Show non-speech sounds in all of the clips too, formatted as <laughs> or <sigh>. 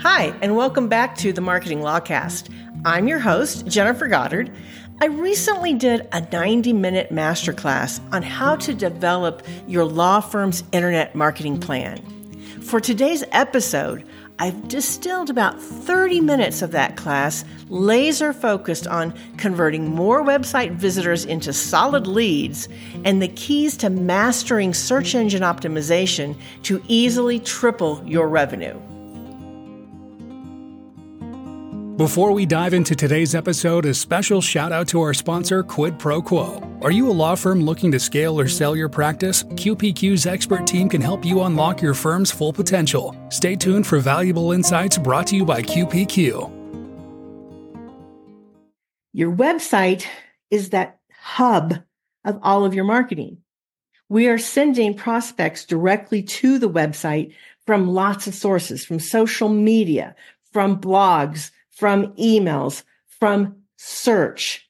Hi, and welcome back to the Marketing Lawcast. I'm your host, Jennifer Goddard. I recently did a 90 minute masterclass on how to develop your law firm's internet marketing plan. For today's episode, I've distilled about 30 minutes of that class, laser focused on converting more website visitors into solid leads and the keys to mastering search engine optimization to easily triple your revenue. Before we dive into today's episode, a special shout out to our sponsor, Quid Pro Quo. Are you a law firm looking to scale or sell your practice? QPQ's expert team can help you unlock your firm's full potential. Stay tuned for valuable insights brought to you by QPQ. Your website is that hub of all of your marketing. We are sending prospects directly to the website from lots of sources, from social media, from blogs, from emails, from search,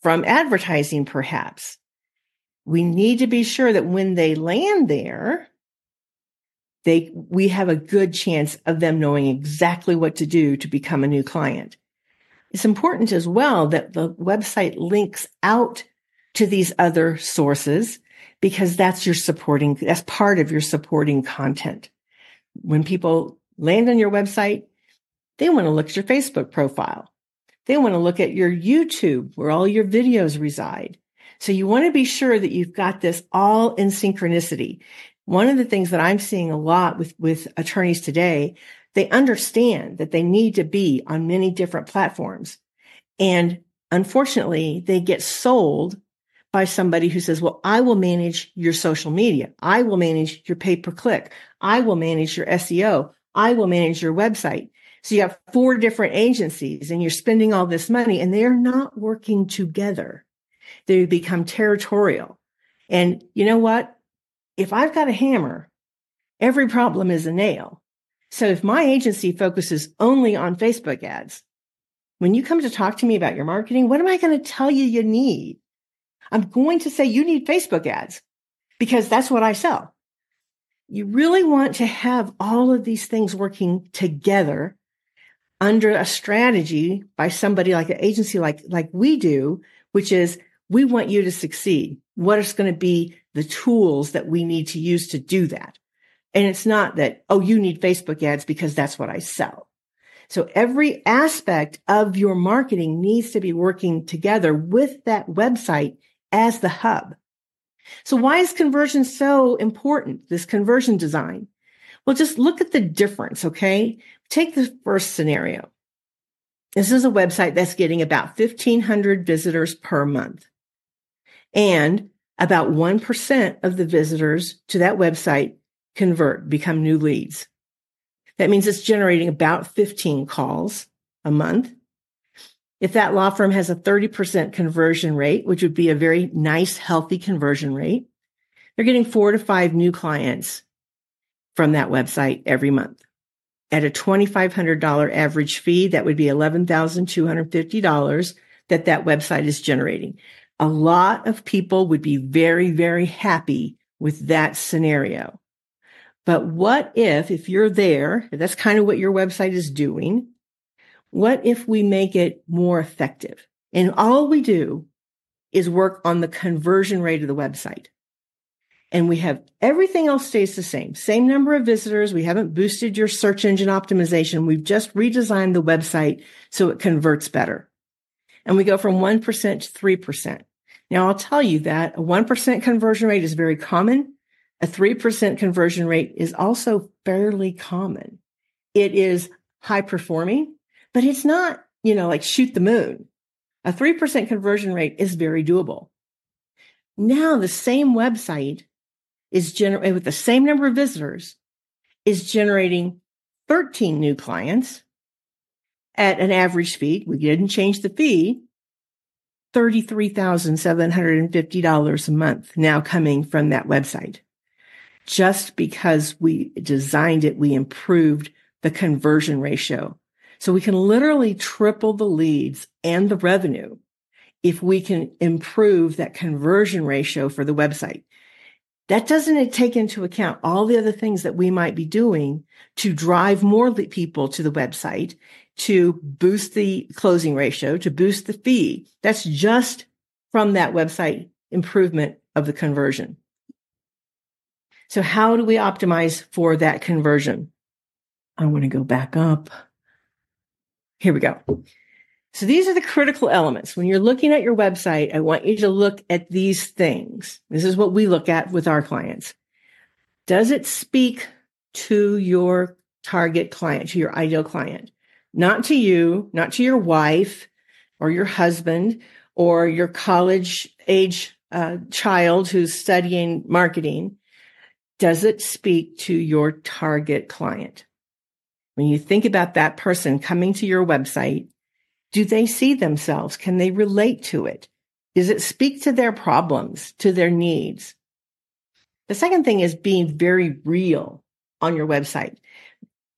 from advertising, perhaps. We need to be sure that when they land there, they, we have a good chance of them knowing exactly what to do to become a new client. It's important as well that the website links out to these other sources because that's your supporting, that's part of your supporting content. When people land on your website, they want to look at your Facebook profile. They want to look at your YouTube where all your videos reside. So you want to be sure that you've got this all in synchronicity. One of the things that I'm seeing a lot with, with attorneys today, they understand that they need to be on many different platforms. And unfortunately, they get sold by somebody who says, well, I will manage your social media. I will manage your pay per click. I will manage your SEO. I will manage your website. So you have four different agencies and you're spending all this money and they're not working together. They become territorial. And you know what? If I've got a hammer, every problem is a nail. So if my agency focuses only on Facebook ads, when you come to talk to me about your marketing, what am I going to tell you you need? I'm going to say you need Facebook ads because that's what I sell. You really want to have all of these things working together under a strategy by somebody like an agency like, like we do, which is we want you to succeed. What is going to be the tools that we need to use to do that? And it's not that, oh, you need Facebook ads because that's what I sell. So every aspect of your marketing needs to be working together with that website as the hub. So why is conversion so important? This conversion design. Well, just look at the difference. Okay. Take the first scenario. This is a website that's getting about 1500 visitors per month. And about 1% of the visitors to that website convert, become new leads. That means it's generating about 15 calls a month. If that law firm has a 30% conversion rate, which would be a very nice, healthy conversion rate, they're getting four to five new clients from that website every month at a $2,500 average fee, that would be $11,250 that that website is generating. A lot of people would be very, very happy with that scenario. But what if, if you're there, that's kind of what your website is doing. What if we make it more effective? And all we do is work on the conversion rate of the website and we have everything else stays the same. Same number of visitors. We haven't boosted your search engine optimization. We've just redesigned the website so it converts better. And we go from 1% to 3%. Now I'll tell you that a 1% conversion rate is very common. A 3% conversion rate is also fairly common. It is high performing, but it's not, you know, like shoot the moon. A 3% conversion rate is very doable. Now the same website is generating eh, with the same number of visitors is generating 13 new clients at an average fee. We didn't change the fee. $33,750 a month now coming from that website. Just because we designed it, we improved the conversion ratio. So we can literally triple the leads and the revenue if we can improve that conversion ratio for the website. That doesn't take into account all the other things that we might be doing to drive more people to the website, to boost the closing ratio, to boost the fee. That's just from that website improvement of the conversion. So how do we optimize for that conversion? I want to go back up. Here we go. So these are the critical elements. When you're looking at your website, I want you to look at these things. This is what we look at with our clients. Does it speak to your target client, to your ideal client? Not to you, not to your wife or your husband or your college age uh, child who's studying marketing. Does it speak to your target client? When you think about that person coming to your website, do they see themselves? Can they relate to it? Does it speak to their problems, to their needs? The second thing is being very real on your website.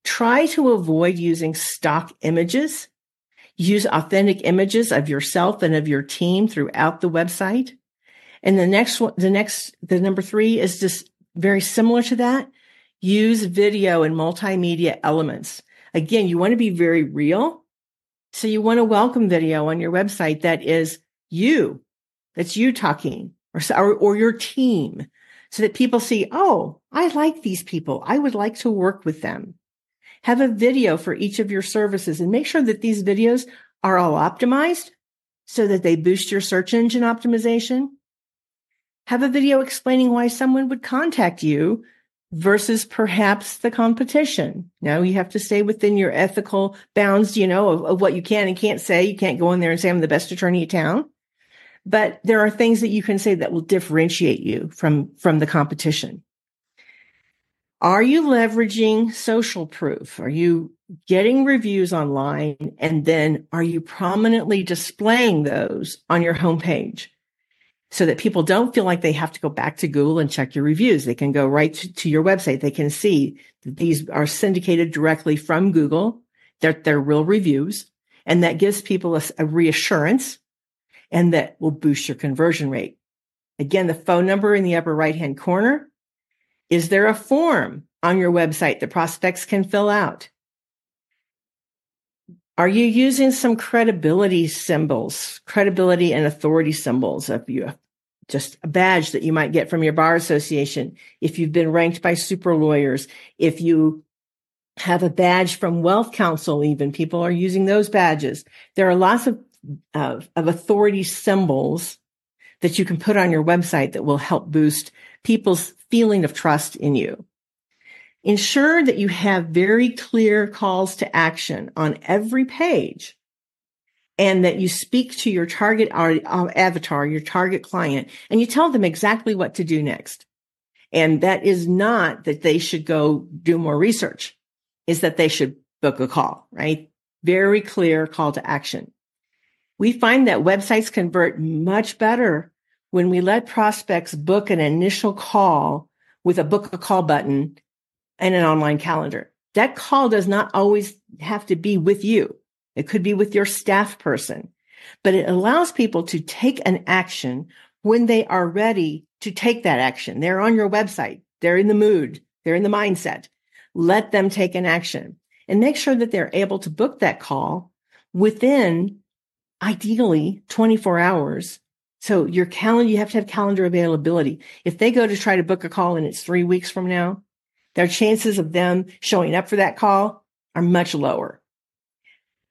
Try to avoid using stock images. Use authentic images of yourself and of your team throughout the website. And the next one, the next, the number three is just very similar to that. Use video and multimedia elements. Again, you want to be very real so you want a welcome video on your website that is you, that's you talking or, or, or your team so that people see, oh, I like these people. I would like to work with them. Have a video for each of your services and make sure that these videos are all optimized so that they boost your search engine optimization. Have a video explaining why someone would contact you versus perhaps the competition. Now you have to stay within your ethical bounds, you know, of, of, what you can and can't say. You can't go in there and say, I'm the best attorney in town. But there are things that you can say that will differentiate you from, from the competition. Are you leveraging social proof? Are you getting reviews online? And then are you prominently displaying those on your homepage? So that people don't feel like they have to go back to Google and check your reviews. They can go right to, to your website. They can see that these are syndicated directly from Google. They're, they're real reviews. And that gives people a, a reassurance and that will boost your conversion rate. Again, the phone number in the upper right hand corner. Is there a form on your website that prospects can fill out? Are you using some credibility symbols, credibility and authority symbols of you? Just a badge that you might get from your bar association. If you've been ranked by super lawyers, if you have a badge from Wealth Counsel, even people are using those badges. There are lots of, of authority symbols that you can put on your website that will help boost people's feeling of trust in you. Ensure that you have very clear calls to action on every page and that you speak to your target uh, avatar, your target client, and you tell them exactly what to do next. And that is not that they should go do more research, is that they should book a call, right? Very clear call to action. We find that websites convert much better when we let prospects book an initial call with a book a call button and an online calendar. That call does not always have to be with you. It could be with your staff person, but it allows people to take an action when they are ready to take that action. They're on your website. They're in the mood. They're in the mindset. Let them take an action and make sure that they're able to book that call within ideally 24 hours. So your calendar, you have to have calendar availability. If they go to try to book a call and it's three weeks from now, their chances of them showing up for that call are much lower.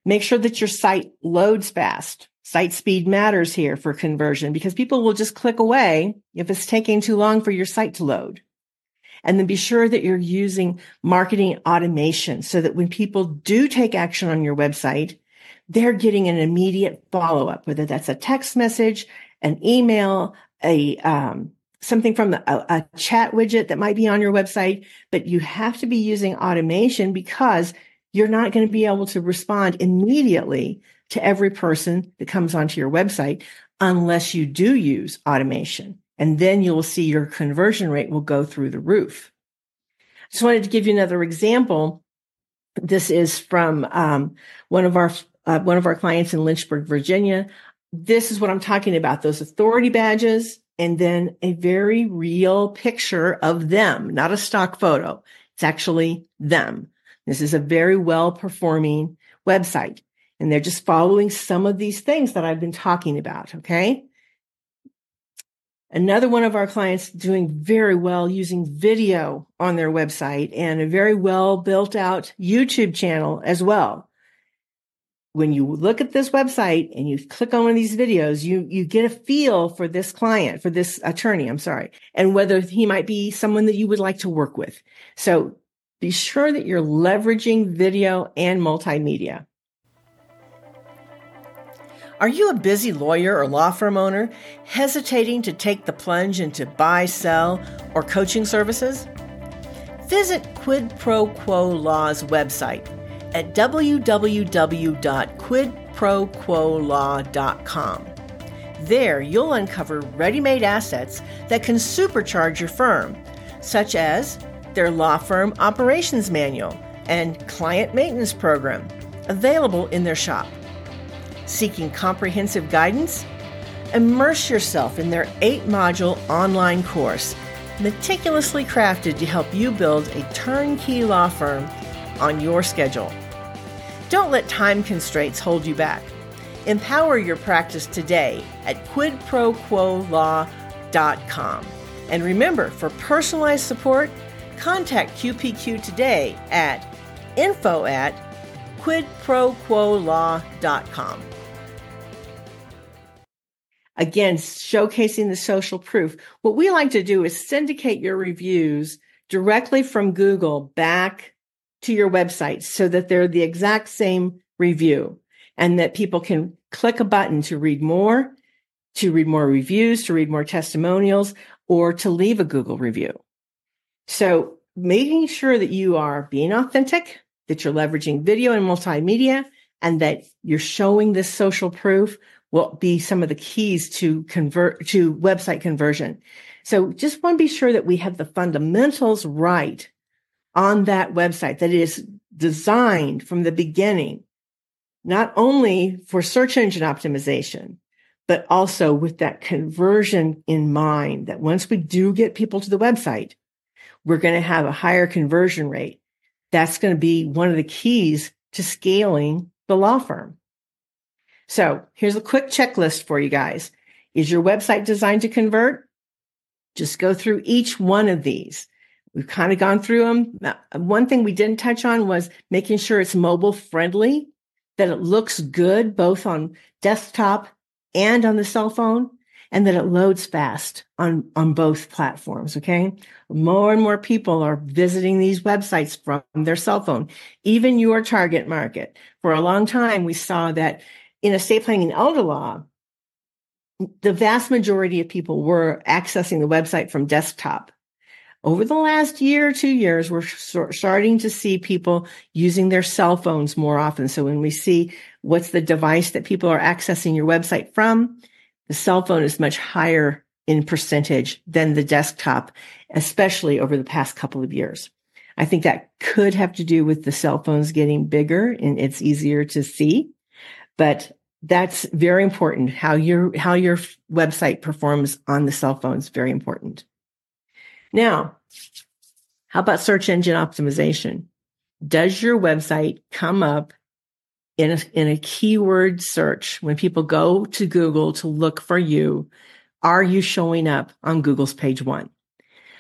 Make sure that your site loads fast. Site speed matters here for conversion because people will just click away if it's taking too long for your site to load. And then be sure that you're using marketing automation so that when people do take action on your website, they're getting an immediate follow up, whether that's a text message, an email, a, um, something from the, a, a chat widget that might be on your website, but you have to be using automation because you're not going to be able to respond immediately to every person that comes onto your website unless you do use automation. And then you'll see your conversion rate will go through the roof. I just wanted to give you another example. This is from um, one of our uh, one of our clients in Lynchburg, Virginia. This is what I'm talking about: those authority badges and then a very real picture of them, not a stock photo. It's actually them. This is a very well performing website. And they're just following some of these things that I've been talking about. Okay. Another one of our clients doing very well using video on their website and a very well built out YouTube channel as well. When you look at this website and you click on one of these videos, you, you get a feel for this client, for this attorney, I'm sorry, and whether he might be someone that you would like to work with. So be sure that you're leveraging video and multimedia. Are you a busy lawyer or law firm owner hesitating to take the plunge into buy, sell, or coaching services? Visit Quid Pro Quo Law's website at www.quidproquolaw.com. There, you'll uncover ready made assets that can supercharge your firm, such as their law firm operations manual and client maintenance program, available in their shop. Seeking comprehensive guidance? Immerse yourself in their eight module online course, meticulously crafted to help you build a turnkey law firm on your schedule. Don't let time constraints hold you back. Empower your practice today at quidproquolaw.com. And remember, for personalized support, contact QPQ today at info at quidproquolaw.com. Again, showcasing the social proof. What we like to do is syndicate your reviews directly from Google back to your website so that they're the exact same review and that people can click a button to read more, to read more reviews, to read more testimonials, or to leave a Google review. So making sure that you are being authentic, that you're leveraging video and multimedia, and that you're showing this social proof will be some of the keys to convert to website conversion. So just want to be sure that we have the fundamentals right on that website, that is designed from the beginning, not only for search engine optimization, but also with that conversion in mind that once we do get people to the website, we're going to have a higher conversion rate. That's going to be one of the keys to scaling the law firm. So here's a quick checklist for you guys. Is your website designed to convert? Just go through each one of these. We've kind of gone through them. One thing we didn't touch on was making sure it's mobile friendly, that it looks good both on desktop and on the cell phone, and that it loads fast on, on both platforms. Okay. More and more people are visiting these websites from their cell phone, even your target market. For a long time, we saw that in estate planning and elder law, the vast majority of people were accessing the website from desktop. Over the last year or two years, we're starting to see people using their cell phones more often. So when we see what's the device that people are accessing your website from, the cell phone is much higher in percentage than the desktop, especially over the past couple of years. I think that could have to do with the cell phones getting bigger and it's easier to see. But that's very important. How your, how your website performs on the cell phone is very important. Now, how about search engine optimization? Does your website come up in a, in a keyword search when people go to Google to look for you? Are you showing up on Google's page one?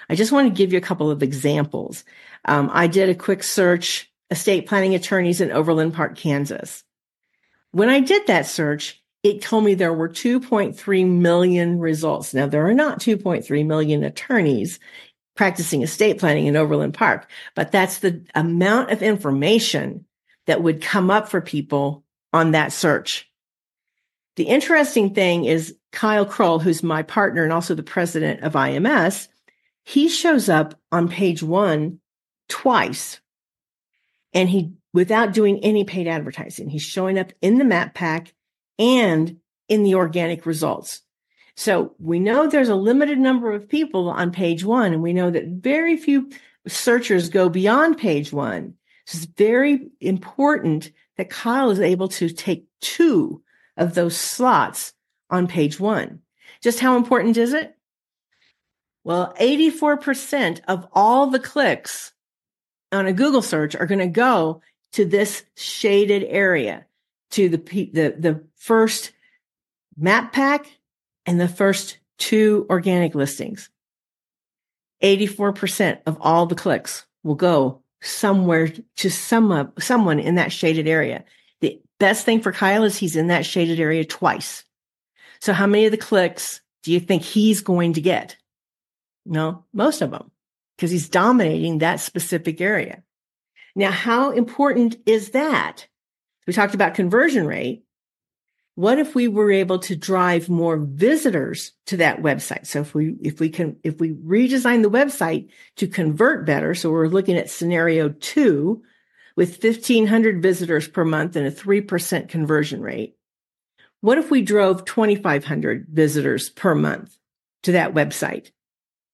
I just want to give you a couple of examples. Um, I did a quick search estate planning attorneys in Overland Park, Kansas. When I did that search, it told me there were 2.3 million results. Now, there are not 2.3 million attorneys practicing estate planning in Overland Park, but that's the amount of information that would come up for people on that search. The interesting thing is Kyle Kroll, who's my partner and also the president of IMS, he shows up on page one twice and he without doing any paid advertising. He's showing up in the map pack and in the organic results. So we know there's a limited number of people on page one, and we know that very few searchers go beyond page one. So it's very important that Kyle is able to take two of those slots on page one. Just how important is it? Well, 84% of all the clicks on a Google search are going to go to this shaded area, to the, the, the first map pack and the first two organic listings. 84% of all the clicks will go somewhere to some, someone in that shaded area. The best thing for Kyle is he's in that shaded area twice. So how many of the clicks do you think he's going to get? No, most of them because he's dominating that specific area. Now, how important is that? We talked about conversion rate. What if we were able to drive more visitors to that website? So if we, if we can, if we redesign the website to convert better, so we're looking at scenario two with 1500 visitors per month and a 3% conversion rate. What if we drove 2500 visitors per month to that website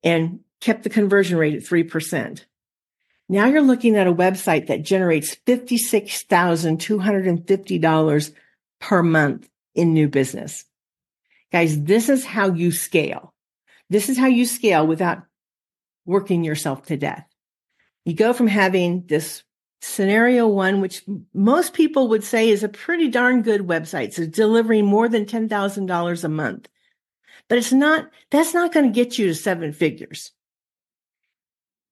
and kept the conversion rate at 3%? Now you're looking at a website that generates $56,250 per month in new business. Guys, this is how you scale. This is how you scale without working yourself to death. You go from having this scenario one, which most people would say is a pretty darn good website. So delivering more than $10,000 a month, but it's not, that's not going to get you to seven figures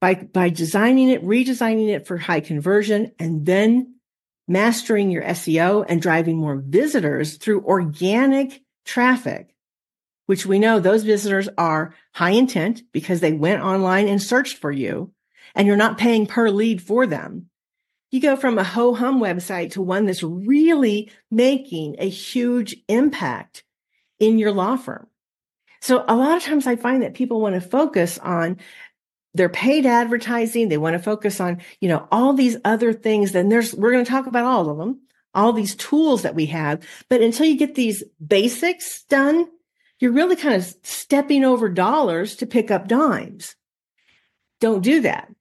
by, by designing it, redesigning it for high conversion and then mastering your SEO and driving more visitors through organic traffic, which we know those visitors are high intent because they went online and searched for you and you're not paying per lead for them. You go from a ho hum website to one that's really making a huge impact in your law firm. So a lot of times I find that people want to focus on their paid advertising. They want to focus on, you know, all these other things. Then there's, we're going to talk about all of them, all these tools that we have. But until you get these basics done, you're really kind of stepping over dollars to pick up dimes. Don't do that.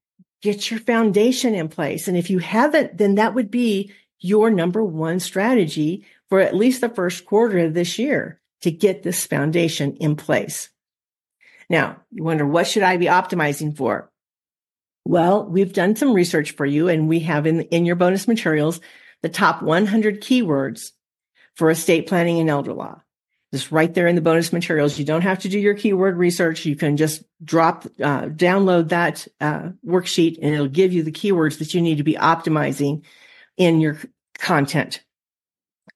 Get your foundation in place. And if you haven't, then that would be your number one strategy for at least the first quarter of this year to get this foundation in place. Now, you wonder, what should I be optimizing for? Well, we've done some research for you and we have in, in your bonus materials the top 100 keywords for estate planning and elder law. Just right there in the bonus materials. You don't have to do your keyword research. You can just drop, uh, download that uh, worksheet and it'll give you the keywords that you need to be optimizing in your content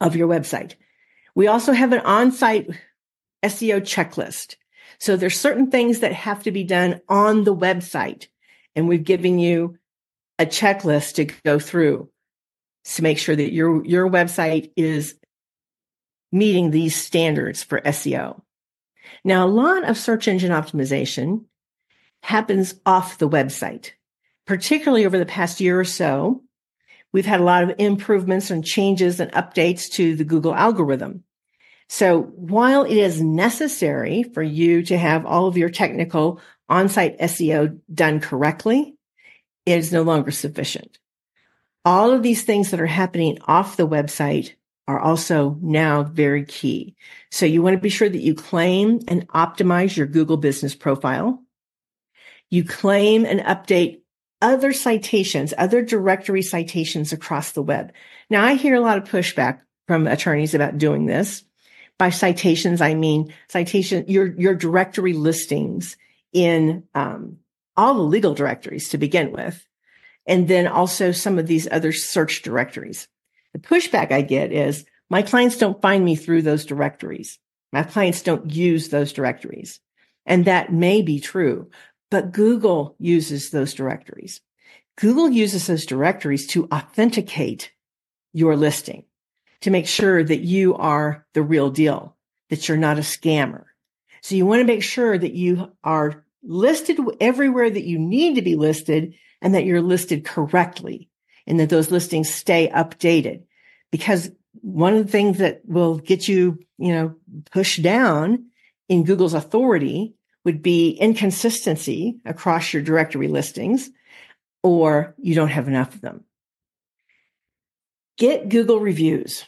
of your website. We also have an on-site SEO checklist. So there's certain things that have to be done on the website. And we've given you a checklist to go through to make sure that your, your website is meeting these standards for SEO. Now, a lot of search engine optimization happens off the website, particularly over the past year or so. We've had a lot of improvements and changes and updates to the Google algorithm. So while it is necessary for you to have all of your technical on-site SEO done correctly, it is no longer sufficient. All of these things that are happening off the website are also now very key. So you want to be sure that you claim and optimize your Google business profile. You claim and update other citations, other directory citations across the web. Now I hear a lot of pushback from attorneys about doing this. By citations, I mean citation, your, your directory listings in, um, all the legal directories to begin with. And then also some of these other search directories. The pushback I get is my clients don't find me through those directories. My clients don't use those directories. And that may be true, but Google uses those directories. Google uses those directories to authenticate your listing to make sure that you are the real deal, that you're not a scammer. So you want to make sure that you are listed everywhere that you need to be listed and that you're listed correctly and that those listings stay updated. Because one of the things that will get you, you know, pushed down in Google's authority would be inconsistency across your directory listings or you don't have enough of them. Get Google reviews.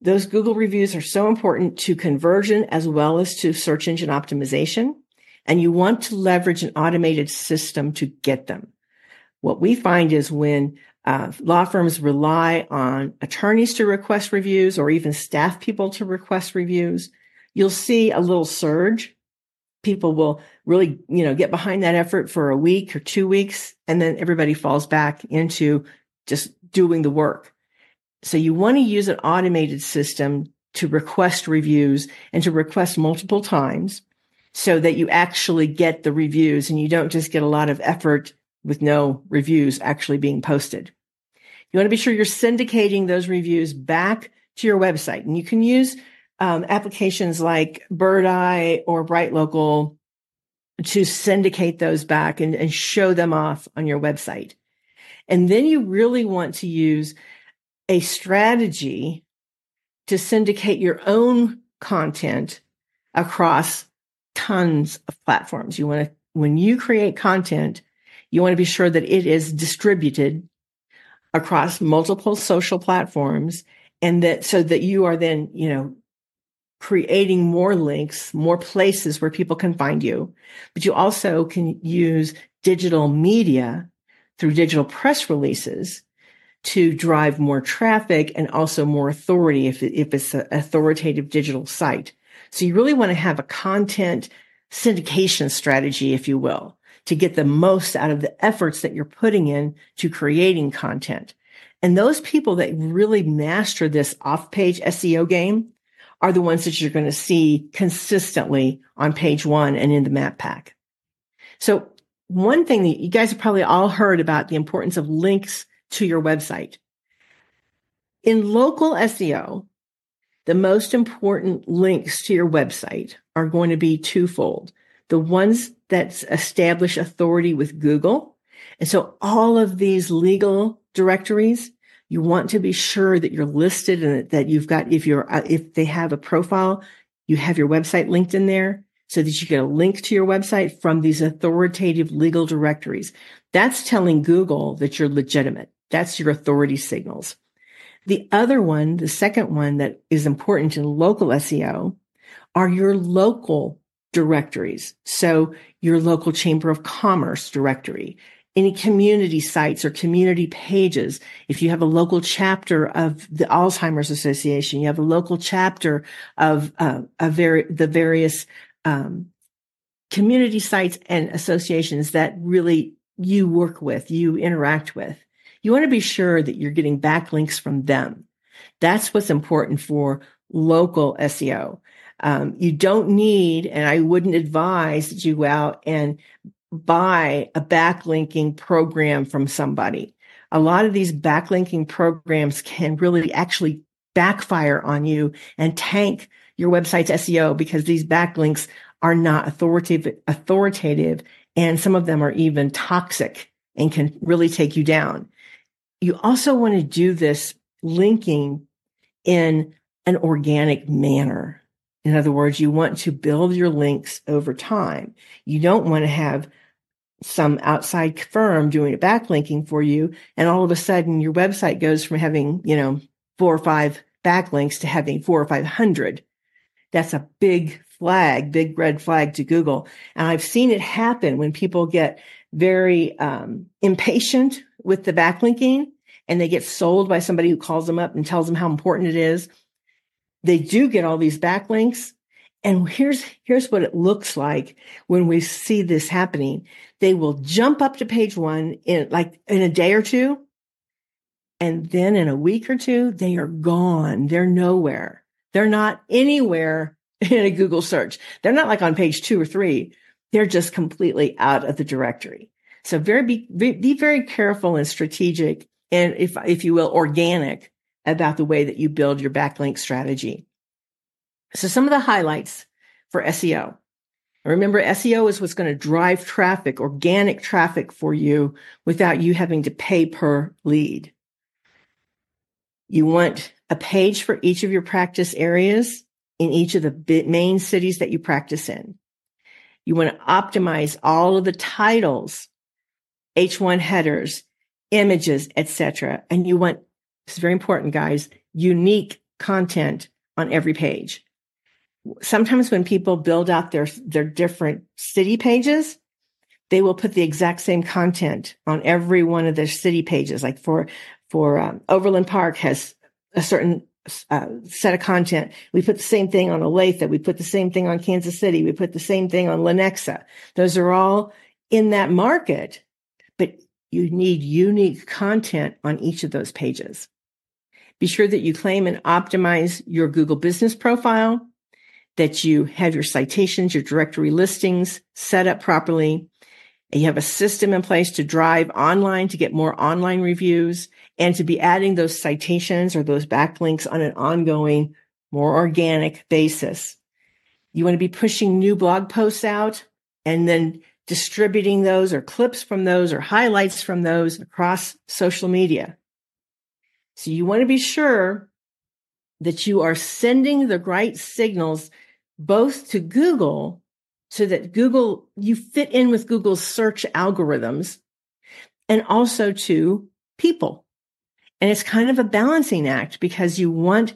Those Google reviews are so important to conversion as well as to search engine optimization. and you want to leverage an automated system to get them. What we find is when uh, law firms rely on attorneys to request reviews or even staff people to request reviews, you'll see a little surge. People will really, you know, get behind that effort for a week or two weeks, and then everybody falls back into just doing the work. So you want to use an automated system to request reviews and to request multiple times so that you actually get the reviews and you don't just get a lot of effort with no reviews actually being posted. You want to be sure you're syndicating those reviews back to your website. And you can use um, applications like BirdEye or Bright Local to syndicate those back and, and show them off on your website. And then you really want to use a strategy to syndicate your own content across tons of platforms. You want to, when you create content, you want to be sure that it is distributed across multiple social platforms and that so that you are then, you know, creating more links, more places where people can find you. But you also can use digital media through digital press releases to drive more traffic and also more authority if, if it's an authoritative digital site. So you really want to have a content syndication strategy, if you will, to get the most out of the efforts that you're putting in to creating content. And those people that really master this off page SEO game are the ones that you're going to see consistently on page one and in the map pack. So one thing that you guys have probably all heard about the importance of links to your website. In local SEO, the most important links to your website are going to be twofold. The ones that establish authority with Google. And so all of these legal directories, you want to be sure that you're listed and that you've got, if you're, uh, if they have a profile, you have your website linked in there so that you get a link to your website from these authoritative legal directories. That's telling Google that you're legitimate. That's your authority signals. The other one, the second one that is important in local SEO are your local directories. So your local chamber of commerce directory, any community sites or community pages. If you have a local chapter of the Alzheimer's Association, you have a local chapter of, uh, ver- the various um, community sites and associations that really you work with, you interact with you want to be sure that you're getting backlinks from them. That's what's important for local SEO. Um, you don't need, and I wouldn't advise that you go out and buy a backlinking program from somebody. A lot of these backlinking programs can really actually backfire on you and tank your website's SEO because these backlinks are not authoritative, authoritative, and some of them are even toxic and can really take you down you also want to do this linking in an organic manner. In other words, you want to build your links over time. You don't want to have some outside firm doing a backlinking for you. And all of a sudden your website goes from having, you know, four or five backlinks to having four or 500. That's a big flag, big red flag to Google. And I've seen it happen when people get very um, impatient with the backlinking and they get sold by somebody who calls them up and tells them how important it is. They do get all these backlinks. And here's, here's what it looks like when we see this happening. They will jump up to page one in like in a day or two. And then in a week or two, they are gone. They're nowhere. They're not anywhere <laughs> in a Google search. They're not like on page two or three. They're just completely out of the directory. So very be, be very careful and strategic and if, if you will, organic about the way that you build your backlink strategy. So some of the highlights for SEO. Remember, SEO is what's going to drive traffic, organic traffic for you without you having to pay per lead. You want a page for each of your practice areas in each of the main cities that you practice in. You want to optimize all of the titles, H1 headers, images, etc. And you want, this is very important, guys, unique content on every page. sometimes when people build out their, their different city pages, they will put the exact same content on every one of their city pages. Like for, for um, Overland Park has a certain uh, set of content. We put the same thing on Olathe. We put the same thing on Kansas City. We put the same thing on Lenexa. Those are all in that market, you need unique content on each of those pages. Be sure that you claim and optimize your Google business profile, that you have your citations, your directory listings set up properly, and you have a system in place to drive online to get more online reviews and to be adding those citations or those backlinks on an ongoing, more organic basis. You want to be pushing new blog posts out and then distributing those or clips from those or highlights from those across social media. So you want to be sure that you are sending the right signals both to Google so that Google, you fit in with Google's search algorithms and also to people. And it's kind of a balancing act because you want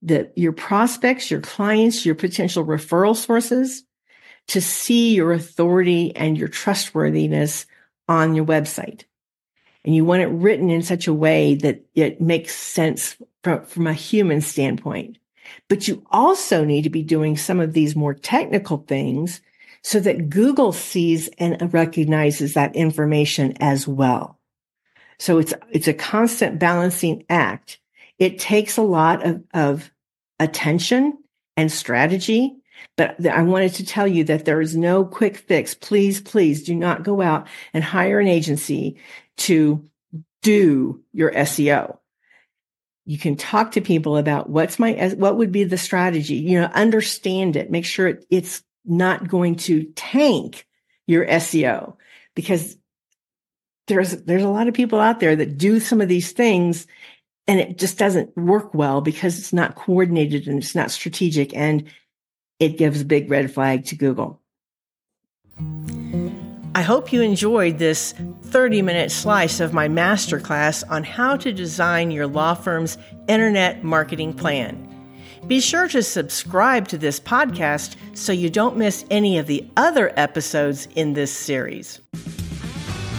the, your prospects, your clients, your potential referral sources to see your authority and your trustworthiness on your website. And you want it written in such a way that it makes sense from, from a human standpoint. But you also need to be doing some of these more technical things so that Google sees and recognizes that information as well. So it's, it's a constant balancing act. It takes a lot of, of attention and strategy. But I wanted to tell you that there is no quick fix. Please, please do not go out and hire an agency to do your SEO. You can talk to people about what's my, what would be the strategy, you know, understand it, make sure it's not going to tank your SEO because there's there's a lot of people out there that do some of these things and it just doesn't work well because it's not coordinated and it's not strategic and it gives a big red flag to Google. I hope you enjoyed this 30 minute slice of my masterclass on how to design your law firm's internet marketing plan. Be sure to subscribe to this podcast so you don't miss any of the other episodes in this series.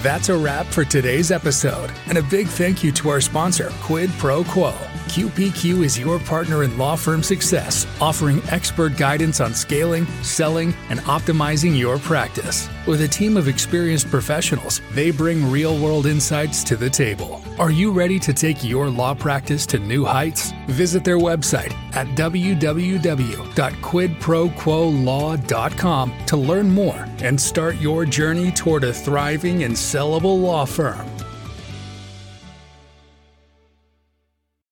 That's a wrap for today's episode, and a big thank you to our sponsor, Quid Pro Quo. QPQ is your partner in law firm success, offering expert guidance on scaling, selling, and optimizing your practice. With a team of experienced professionals, they bring real world insights to the table. Are you ready to take your law practice to new heights? Visit their website at www.quidproquolaw.com to learn more and start your journey toward a thriving and sellable law firm.